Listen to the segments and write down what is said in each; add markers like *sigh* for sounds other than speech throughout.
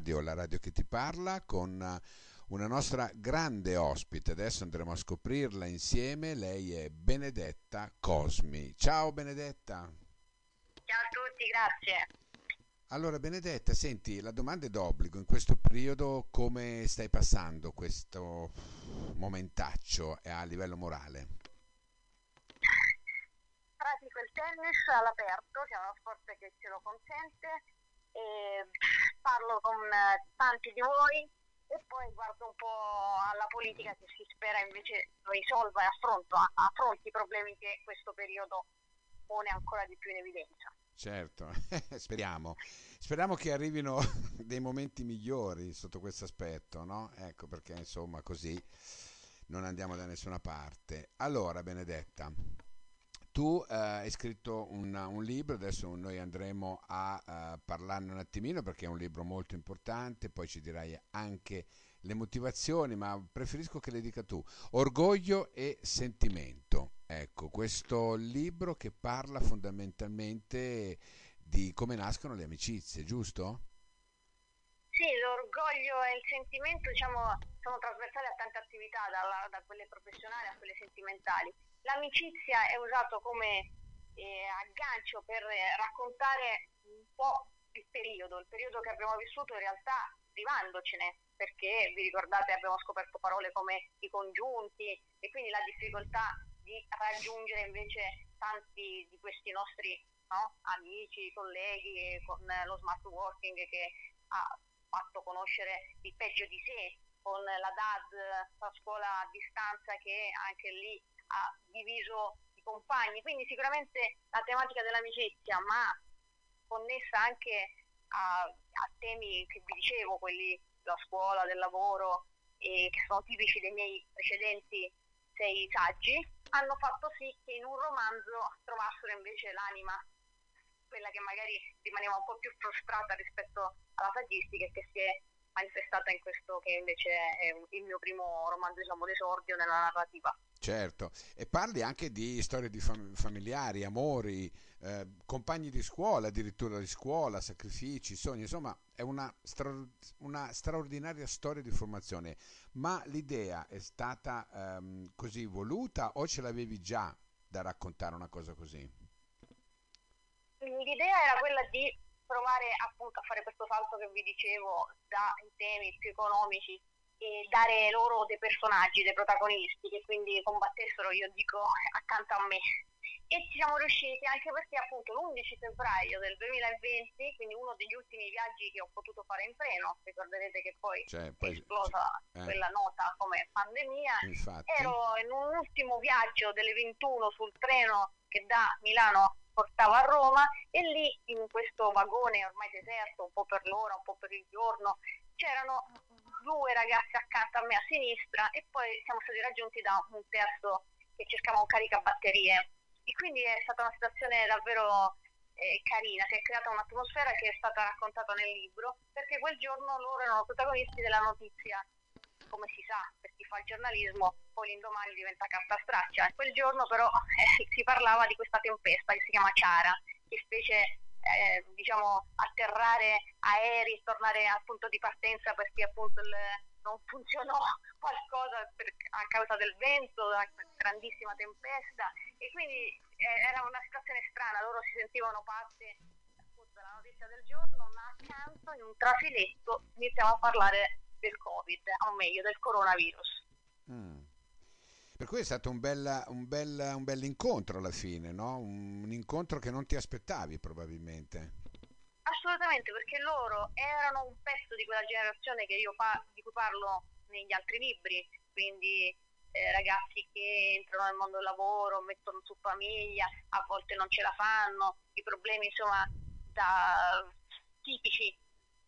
Radio, la radio che ti parla, con una nostra grande ospite. Adesso andremo a scoprirla insieme. Lei è Benedetta Cosmi. Ciao Benedetta. Ciao a tutti, grazie. Allora Benedetta, senti, la domanda è d'obbligo. In questo periodo come stai passando questo momentaccio a livello morale? Pratico il tennis all'aperto, che è uno sport che ce lo consente, e parlo con tanti di voi e poi guardo un po' alla politica che si spera invece risolva e affronta, affronti i problemi che questo periodo pone ancora di più in evidenza. Certo, *laughs* speriamo. Speriamo che arrivino *laughs* dei momenti migliori sotto questo aspetto, no? Ecco perché insomma così non andiamo da nessuna parte. Allora, Benedetta, tu eh, hai scritto un, un, libro, adesso noi andremo a uh, parlarne un attimino perché è un libro molto importante, poi ci dirai anche le motivazioni, ma preferisco che le dica tu. Orgoglio e sentimento. Ecco, questo libro che parla fondamentalmente di come nascono le amicizie, giusto? Sì, l'orgoglio e il sentimento diciamo, sono trasversali a tante attività, dalla, da quelle professionali a quelle sentimentali l'amicizia è usato come eh, aggancio per raccontare un po' il periodo, il periodo che abbiamo vissuto in realtà privandocene, perché vi ricordate abbiamo scoperto parole come i congiunti e quindi la difficoltà di raggiungere invece tanti di questi nostri no, amici, colleghi con lo smart working che ha fatto conoscere il peggio di sé, con la DAD, la scuola a distanza che anche lì ha diviso i compagni, quindi sicuramente la tematica dell'amicizia, ma connessa anche a, a temi che vi dicevo, quelli della scuola, del lavoro, e che sono tipici dei miei precedenti sei saggi, hanno fatto sì che in un romanzo trovassero invece l'anima, quella che magari rimaneva un po' più frustrata rispetto alla saggistica e che si è manifestata in questo che invece è il mio primo romanzo diciamo d'esordio nella narrativa. Certo, e parli anche di storie di fam- familiari, amori, eh, compagni di scuola, addirittura di scuola, sacrifici, sogni, insomma è una, stra- una straordinaria storia di formazione, ma l'idea è stata ehm, così voluta o ce l'avevi già da raccontare una cosa così? L'idea era quella di provare appunto a fare questo salto che vi dicevo dai temi più economici e dare loro dei personaggi, dei protagonisti che quindi combattessero, io dico, accanto a me. E ci siamo riusciti anche perché appunto l'11 febbraio del 2020, quindi uno degli ultimi viaggi che ho potuto fare in treno, ricorderete che poi, cioè, poi è esplosa eh. quella nota come pandemia, Infatti. ero in un ultimo viaggio delle 21 sul treno che da Milano portava a Roma e lì in questo vagone ormai deserto, un po' per l'ora, un po' per il giorno, c'erano due ragazzi accanto a me a sinistra e poi siamo stati raggiunti da un terzo che cercava un caricabatterie. E quindi è stata una situazione davvero eh, carina, si è creata un'atmosfera che è stata raccontata nel libro, perché quel giorno loro erano protagonisti della notizia, come si sa, per chi fa il giornalismo, poi l'indomani diventa carta straccia. Quel giorno però *laughs* eh, si parlava di questa tempesta che si chiama Ciara, che fece eh, diciamo, atterrare aerei, tornare al punto di partenza perché appunto il, non funzionò *laughs* qualcosa per, a causa del vento, la grandissima tempesta e quindi eh, era una situazione strana, loro si sentivano parte appunto della notizia del giorno, ma accanto in un trafiletto iniziamo a parlare del Covid, o meglio del coronavirus. Mm. Per cui è stato un bel, un bel, un bel incontro alla fine, no? un, un incontro che non ti aspettavi probabilmente. Assolutamente, perché loro erano un pezzo di quella generazione pa- di cui parlo negli altri libri, quindi eh, ragazzi che entrano nel mondo del lavoro, mettono su famiglia, a volte non ce la fanno, i problemi insomma da, tipici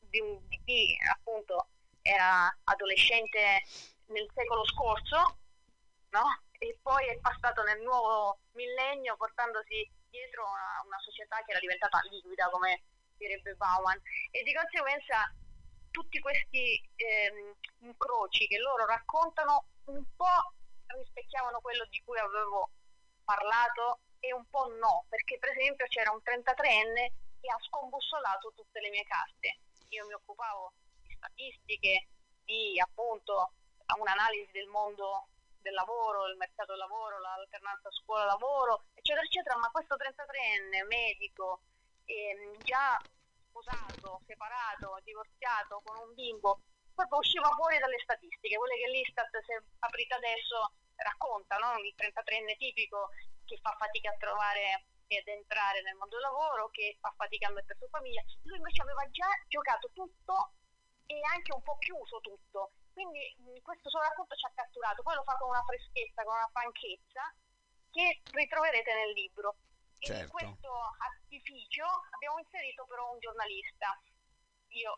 di, di chi appunto era adolescente nel secolo scorso no? E poi è passato nel nuovo millennio portandosi dietro una, una società che era diventata liquida, come direbbe Bauman, e di conseguenza tutti questi ehm, incroci che loro raccontano un po' rispecchiavano quello di cui avevo parlato e un po' no, perché per esempio c'era un 33enne che ha scombussolato tutte le mie carte io mi occupavo di statistiche, di appunto un'analisi del mondo del lavoro, il mercato del lavoro, l'alternanza scuola-lavoro, eccetera, eccetera, ma questo 33enne medico eh, già sposato, separato, divorziato, con un bimbo, proprio usciva fuori dalle statistiche, quelle che l'Istat, se aprite adesso, racconta, no? il 33enne tipico che fa fatica a trovare ed entrare nel mondo del lavoro, che fa fatica a mettere su famiglia. Lui invece aveva già giocato tutto e anche un po' chiuso tutto. Quindi mh, questo suo racconto ci ha catturato, poi lo fa con una freschezza, con una franchezza che ritroverete nel libro. Certo. In questo artificio abbiamo inserito però un giornalista. Io,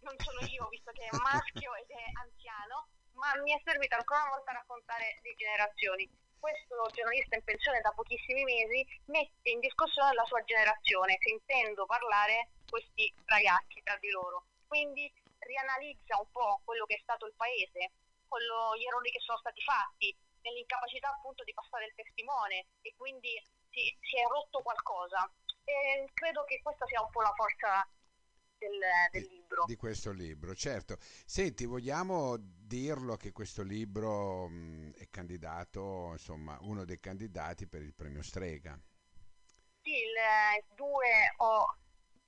non sono io, visto che è maschio ed è anziano, ma mi è servito ancora una volta a raccontare le generazioni. Questo giornalista in pensione da pochissimi mesi mette in discussione la sua generazione, sentendo parlare questi ragazzi tra di loro. Quindi rianalizza un po' quello che è stato il paese, quello, gli errori che sono stati fatti, nell'incapacità appunto di passare il testimone e quindi si, si è rotto qualcosa. E credo che questa sia un po' la forza del, del di, libro. Di questo libro, certo. Senti, vogliamo dirlo che questo libro mh, è candidato, insomma, uno dei candidati per il premio Strega. Sì, il 2 ho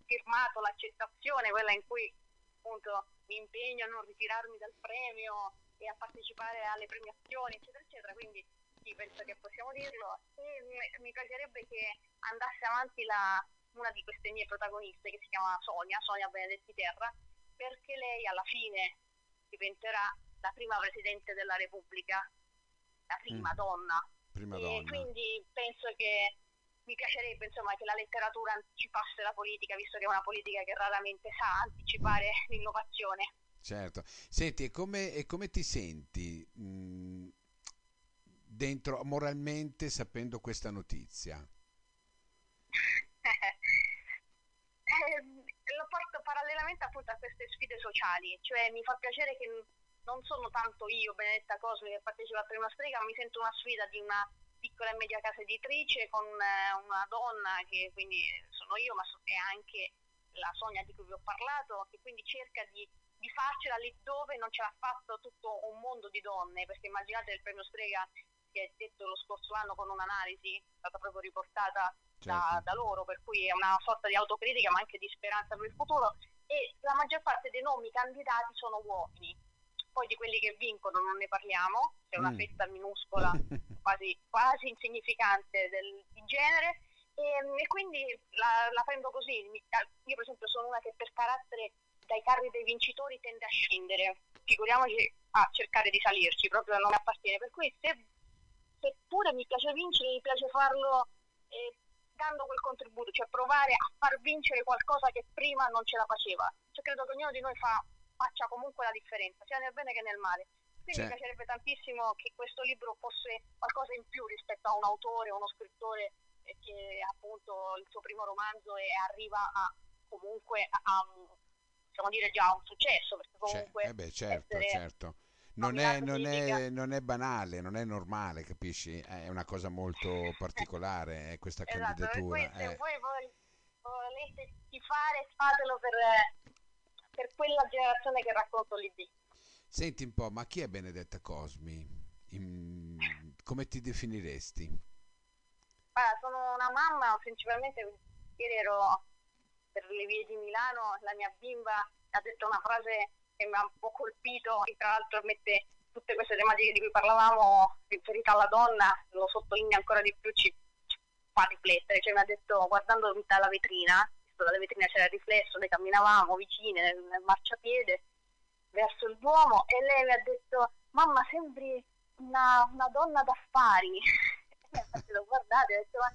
firmato l'accettazione, quella in cui appunto mi impegno a non ritirarmi dal premio e a partecipare alle premiazioni, eccetera, eccetera. Quindi sì, penso che possiamo dirlo. E mi piacerebbe che andasse avanti la, una di queste mie protagoniste che si chiama Sonia, Sonia Benedetti Terra, perché lei alla fine diventerà la prima Presidente della Repubblica, la prima mm. donna. Prima e donna. quindi penso che mi piacerebbe insomma, che la letteratura anticipasse la politica, visto che è una politica che raramente sa anticipare *laughs* l'innovazione. Certo. Senti, e come, e come ti senti mh, dentro moralmente sapendo questa notizia? *laughs* eh, lo porto parallelamente appunto a queste sfide sociali, cioè mi fa piacere che non sono tanto io, Benedetta Cosmi, che partecipa a Prima Strega, mi sento una sfida di una piccola e media casa editrice con eh, una donna che quindi sono io, ma è anche la Sonia di cui vi ho parlato, che quindi cerca di, di farcela lì dove non ce l'ha fatto tutto un mondo di donne, perché immaginate il premio Strega che è detto lo scorso anno con un'analisi, è stata proprio riportata certo. da, da, loro, per cui è una sorta di autocritica ma anche di speranza per il futuro. E la maggior parte dei nomi candidati sono uomini poi di quelli che vincono non ne parliamo, c'è una mm. fetta minuscola, *laughs* quasi, quasi insignificante del, di genere, e, e quindi la, la, prendo così. Io per esempio sono una che per carattere dai carri dei vincitori tende a scendere, figuriamoci a cercare di salirci, proprio non mi appartiene. Per cui se, seppure mi piace vincere, mi piace farlo eh, dando quel contributo, cioè provare a far vincere qualcosa che prima non ce la faceva. Cioè, credo che ognuno di noi fa faccia comunque la differenza, sia nel bene che nel male. Quindi mi piacerebbe tantissimo che questo libro fosse qualcosa in più rispetto a un autore uno scrittore eh, che appunto il suo primo romanzo e arriva a comunque a, a possiamo dire già un successo perché comunque eh beh, certo, certo. Non è, non, è, non è, banale, non è normale, capisci? È una cosa molto *laughs* particolare eh, questa esatto, candidatura. Se voi volete tifare, fatelo per, per quella generazione che racconto lì Senti un po', ma chi è Benedetta Cosmi? In... Come ti definiresti? Allora, sono una mamma, principalmente ieri ero per le vie di Milano, la mia bimba ha detto una frase che mi ha un po' colpito e tra l'altro mette tutte queste tematiche di cui parlavamo riferite alla donna, lo sottolinea ancora di più, ci, ci fa riflettere, cioè mi ha detto guardando dalla vetrina, dalla vetrina c'era il riflesso, noi camminavamo vicine nel, nel marciapiede verso il Duomo e lei mi ha detto mamma sembri una, una donna d'affari. Infatti l'ho guardata e ho detto ma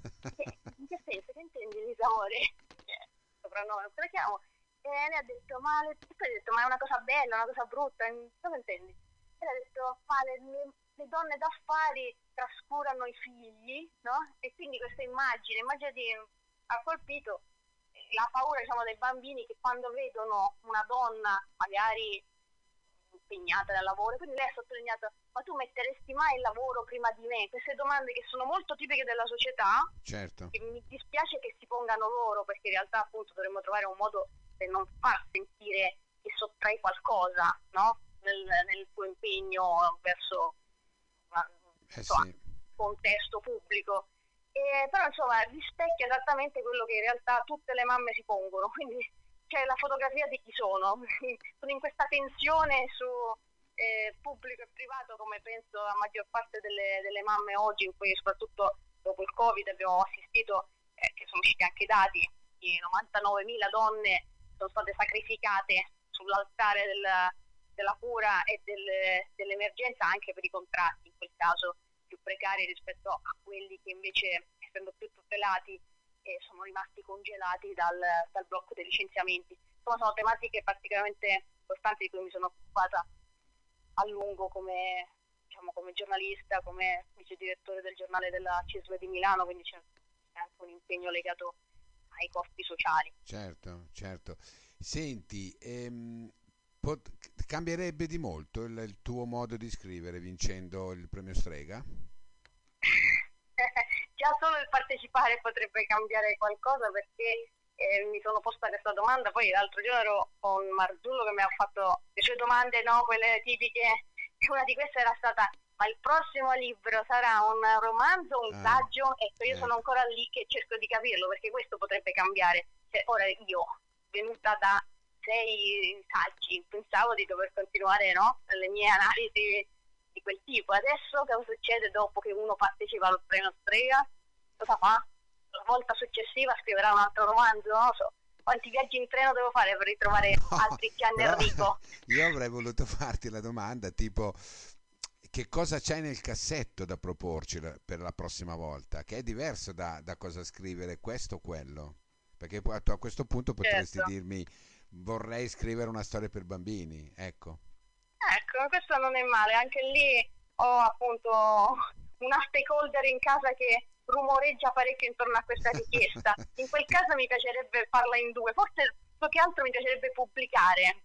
in che senso? Che intendi Lisamore *laughs* soprannome come chiamo? E lei ha detto ma, le, poi detto, ma è una cosa bella una cosa brutta cosa intendi? E lei ha detto ma le, le, donne d'affari trascurano i figli no? e quindi questa immagine immagine ha colpito la paura diciamo, dei bambini che quando vedono una donna magari impegnata dal lavoro, quindi lei ha sottolineato ma tu metteresti mai il lavoro prima di me? Queste domande che sono molto tipiche della società, certo. che mi dispiace che si pongano loro perché in realtà appunto dovremmo trovare un modo per non far sentire che sottrai qualcosa no? nel, nel, tuo impegno verso eh insomma, sì. contesto pubblico. E, però insomma rispecchia esattamente quello che in realtà tutte le mamme si pongono, *laughs* quindi c'è la fotografia di chi sono, *laughs* sono in questa tensione su eh, pubblico e privato come penso la maggior parte delle, delle, mamme oggi in cui soprattutto dopo il covid abbiamo assistito, eh, che sono usciti anche i dati, di 99.000 donne sono state sacrificate sull'altare del, della cura e del, dell'emergenza anche per i contratti, in quel caso precari rispetto a quelli che invece, essendo più tutelati, eh, sono rimasti congelati dal, dal, blocco dei licenziamenti. Insomma, sono tematiche particolarmente importanti di cui mi sono occupata a lungo come, diciamo, come giornalista, come vice direttore del giornale della CISL di Milano, quindi c'è anche un impegno legato ai costi sociali. Certo, certo. Senti, ehm, pot- cambierebbe di molto il, il, tuo modo di scrivere vincendo il premio Strega? *laughs* Già solo il partecipare potrebbe cambiare qualcosa perché eh, mi sono posta questa domanda, poi l'altro giorno ero con Marzullo che mi ha fatto le sue domande, no? quelle tipiche, una di queste era stata ma il prossimo libro sarà un romanzo, un ah, saggio? Ecco, io eh. sono ancora lì che cerco di capirlo perché questo potrebbe cambiare. Cioè, ora io, venuta da sei saggi, pensavo di dover continuare no? le mie analisi quel tipo. Adesso cosa succede dopo che uno partecipa al premio Strega? Cosa fa? La volta successiva scriverà un altro romanzo? Non lo so quanti viaggi in treno devo fare per ritrovare *laughs* no, altri Gian Enrico? Io avrei voluto farti la domanda tipo che cosa c'hai nel cassetto da proporci per la prossima volta, che è diverso da, da cosa scrivere questo o quello. Perché a questo punto potresti certo. dirmi vorrei scrivere una storia per bambini, ecco. Ecco, questo non è male, anche lì ho appunto una stakeholder in casa che rumoreggia parecchio intorno a questa richiesta. In quel caso mi piacerebbe farla in due, forse più che altro mi piacerebbe pubblicare,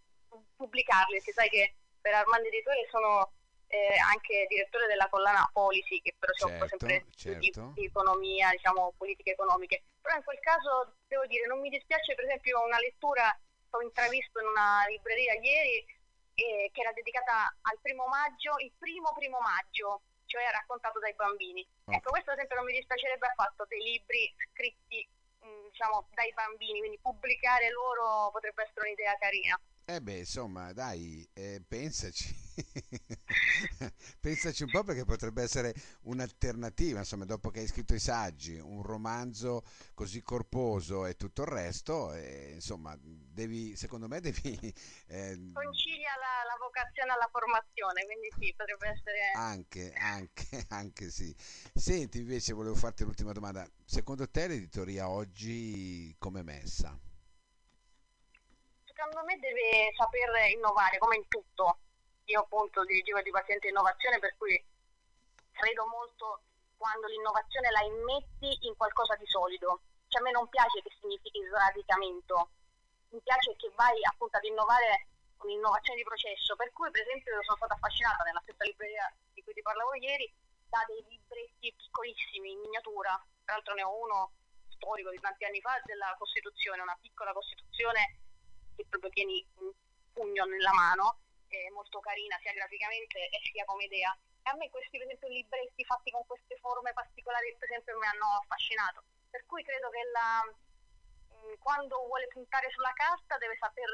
pubblicarli, perché sai che per Armando Editore sono eh, anche direttore della collana Policy, che però si occupa certo, sempre certo. Di, di, economia, diciamo, politiche economiche. Però in quel caso devo dire, non mi dispiace per esempio una lettura che ho intravisto in una libreria ieri eh, che era dedicata al primo maggio, il primo primo maggio, cioè raccontato dai bambini. Okay. Ecco, questo ad esempio non mi dispiacerebbe affatto dei libri scritti mh, mm, diciamo dai bambini, quindi pubblicare loro potrebbe essere un'idea carina. Eh beh, insomma, dai, eh, pensaci. *laughs* *laughs* pensaci un po' perché potrebbe essere un'alternativa, insomma, dopo che hai scritto i saggi, un romanzo così corposo e tutto il resto, eh, insomma, devi, secondo me devi... *laughs* Eh, Concilia la, la, vocazione alla formazione, quindi sì, potrebbe essere... Anche, anche, *laughs* anche sì. Senti, invece, volevo farti l'ultima domanda. Secondo te l'editoria oggi come è messa? secondo me deve saper innovare come in tutto. Io appunto dirigevo di Innovazione per cui credo molto quando l'innovazione la immetti in qualcosa di solido. Cioè a me non piace che significhi sradicamento, mi piace che vai appunto ad innovare con innovazione di processo, per cui per esempio sono stata affascinata nella stessa libreria di cui ti parlavo ieri da dei libretti piccolissimi in miniatura, tra l'altro ne ho uno storico di tanti anni fa della Costituzione, una piccola Costituzione che proprio tieni un pugno nella mano, è molto carina sia graficamente e sia come idea. E a me questi per esempio libretti fatti con queste forme particolari per esempio mi hanno affascinato. Per cui credo che la, mm, quando vuole puntare sulla carta deve saper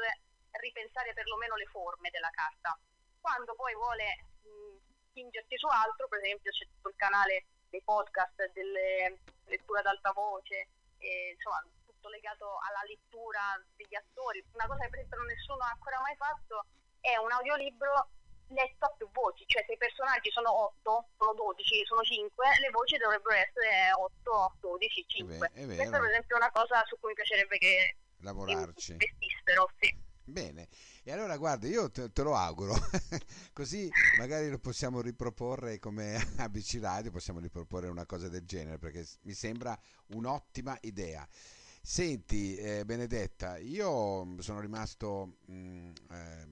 ripensare perlomeno le forme della carta. Quando poi vuole mm, spingersi su altro, per esempio c'è tutto il canale dei podcast, delle letture ad alta voce, e, insomma tutto legato alla lettura degli attori. Una cosa che per esempio nessuno ha ancora mai fatto è un audiolibro letto a più voci, cioè se i personaggi sono 8, sono 12, sono 5, le voci dovrebbero essere 8, 12, 5. Beh, Questa per esempio è una cosa su cui mi piacerebbe che lavorarci. investissero, sì. Bene, e allora guarda, io te, te lo auguro, *laughs* così magari lo possiamo riproporre come *laughs* ABC Radio, possiamo riproporre una cosa del genere, perché mi sembra un'ottima idea. Senti, eh, Benedetta, io sono rimasto mh, mm, eh,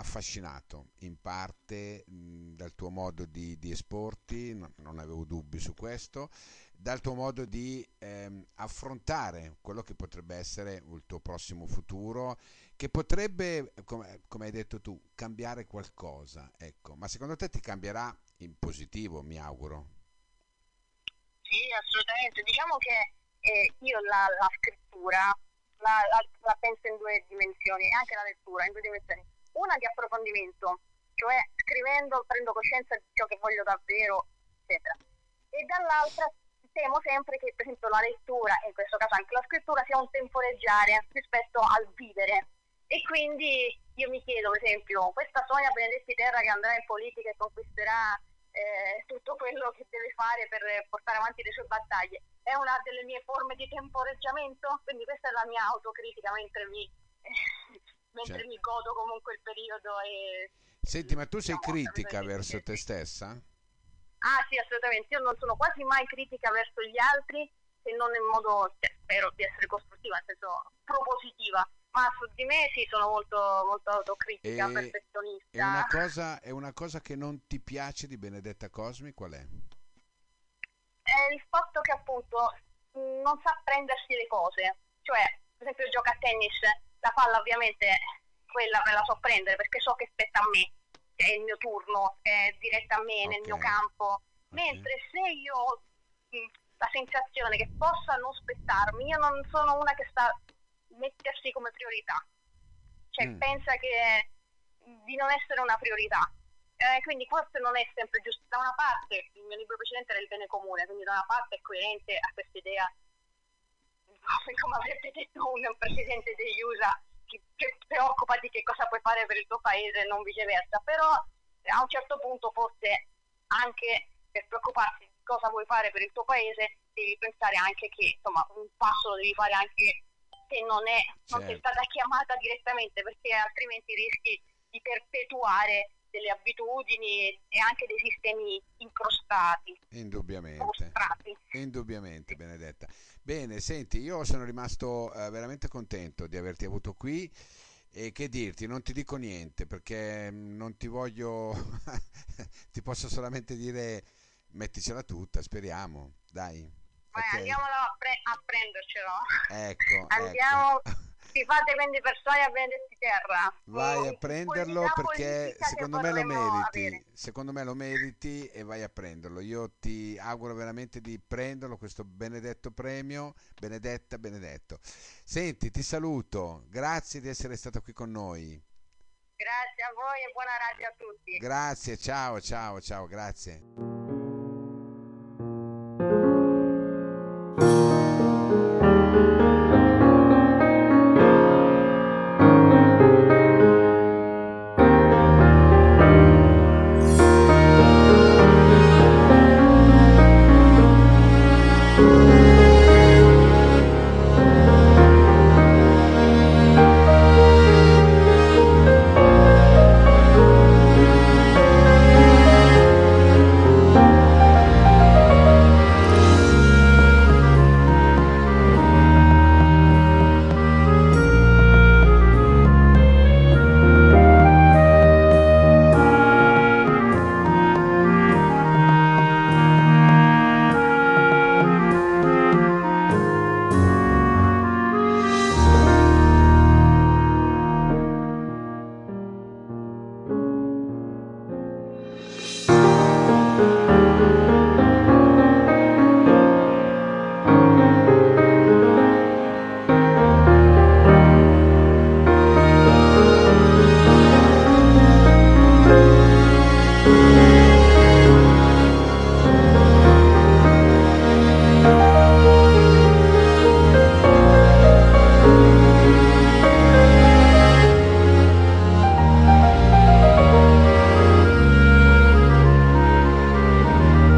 affascinato in parte mh, dal tuo modo di, di esporti, no, non avevo dubbi su questo, dal tuo modo di ehm, affrontare quello che potrebbe essere il tuo prossimo futuro, che potrebbe, come, come, hai detto tu, cambiare qualcosa. Ecco. Ma secondo te ti cambierà in positivo, mi auguro? Sì, assolutamente. Diciamo che eh, io la, la scrittura la, la, la, penso in due dimensioni anche la lettura in due dimensioni. Una di approfondimento, cioè scrivendo prendo coscienza di ciò che voglio davvero, eccetera. E dall'altra temo sempre che per esempio la lettura, e in questo caso anche la scrittura, sia un temporeggiare rispetto al vivere. E quindi io mi chiedo, per esempio, questa Sonia Benedetti Terra che andrà in politica e conquisterà eh, tutto quello che deve fare per portare avanti le sue battaglie, è una delle mie forme di temporeggiamento? Quindi questa è la mia autocritica mentre mi, eh, mentre certo. mi godo comunque il periodo. E, Senti, ma tu sei diciamo, critica verso te stessa? Ah sì, assolutamente. Io non sono quasi mai critica verso gli altri, se non in modo, cioè, spero di essere costruttiva, nel senso propositiva. Ma su di me sì, sono molto, molto autocritica, e, perfezionista. È una, cosa, è una cosa che non ti piace di Benedetta Cosmi, qual è? È il fatto che appunto non sa prendersi le cose. Cioè, per esempio gioca a tennis, la palla ovviamente quella me la so prendere perché so che spetta a me è il mio turno, è diretta a me, okay. nel mio campo. Mentre okay. se io ho la sensazione che possa non spettarmi, io non sono una che sta mettersi come priorità. Cioè mm. pensa che di non essere una priorità. Eh, quindi forse non è sempre giusto. Da una parte, il mio libro precedente era il bene comune, quindi da una parte è coerente a questa idea, *laughs* come avrebbe detto un presidente degli USA, che, che preoccupa di che cosa puoi fare per il tuo paese e non viceversa, però a un certo punto forse anche per preoccuparsi di cosa vuoi fare per il tuo paese devi pensare anche che insomma un passo lo devi fare anche se non, è, certo. non sei stata chiamata direttamente perché altrimenti rischi di perpetuare delle abitudini e anche dei sistemi incrostati. Indubbiamente. Indubbiamente, Benedetta. Bene, senti, io sono rimasto eh, veramente contento di averti avuto qui e che dirti, non ti dico niente perché mm, non ti voglio, *laughs* ti posso solamente dire metticela tutta, speriamo, dai. Okay. andiamolo a, pre- a prendercelo. Ecco. Andiamo. Ecco si fate quindi persone a Benedetti Terra. Vai a prenderlo perché secondo me lo meriti. Avere. Secondo me lo meriti e vai a prenderlo. Io ti auguro veramente di prenderlo questo benedetto premio. Benedetta, benedetto. Senti, ti saluto. Grazie di essere stato qui con noi. Grazie a voi e buona radio a tutti. Grazie, ciao, ciao, ciao, grazie.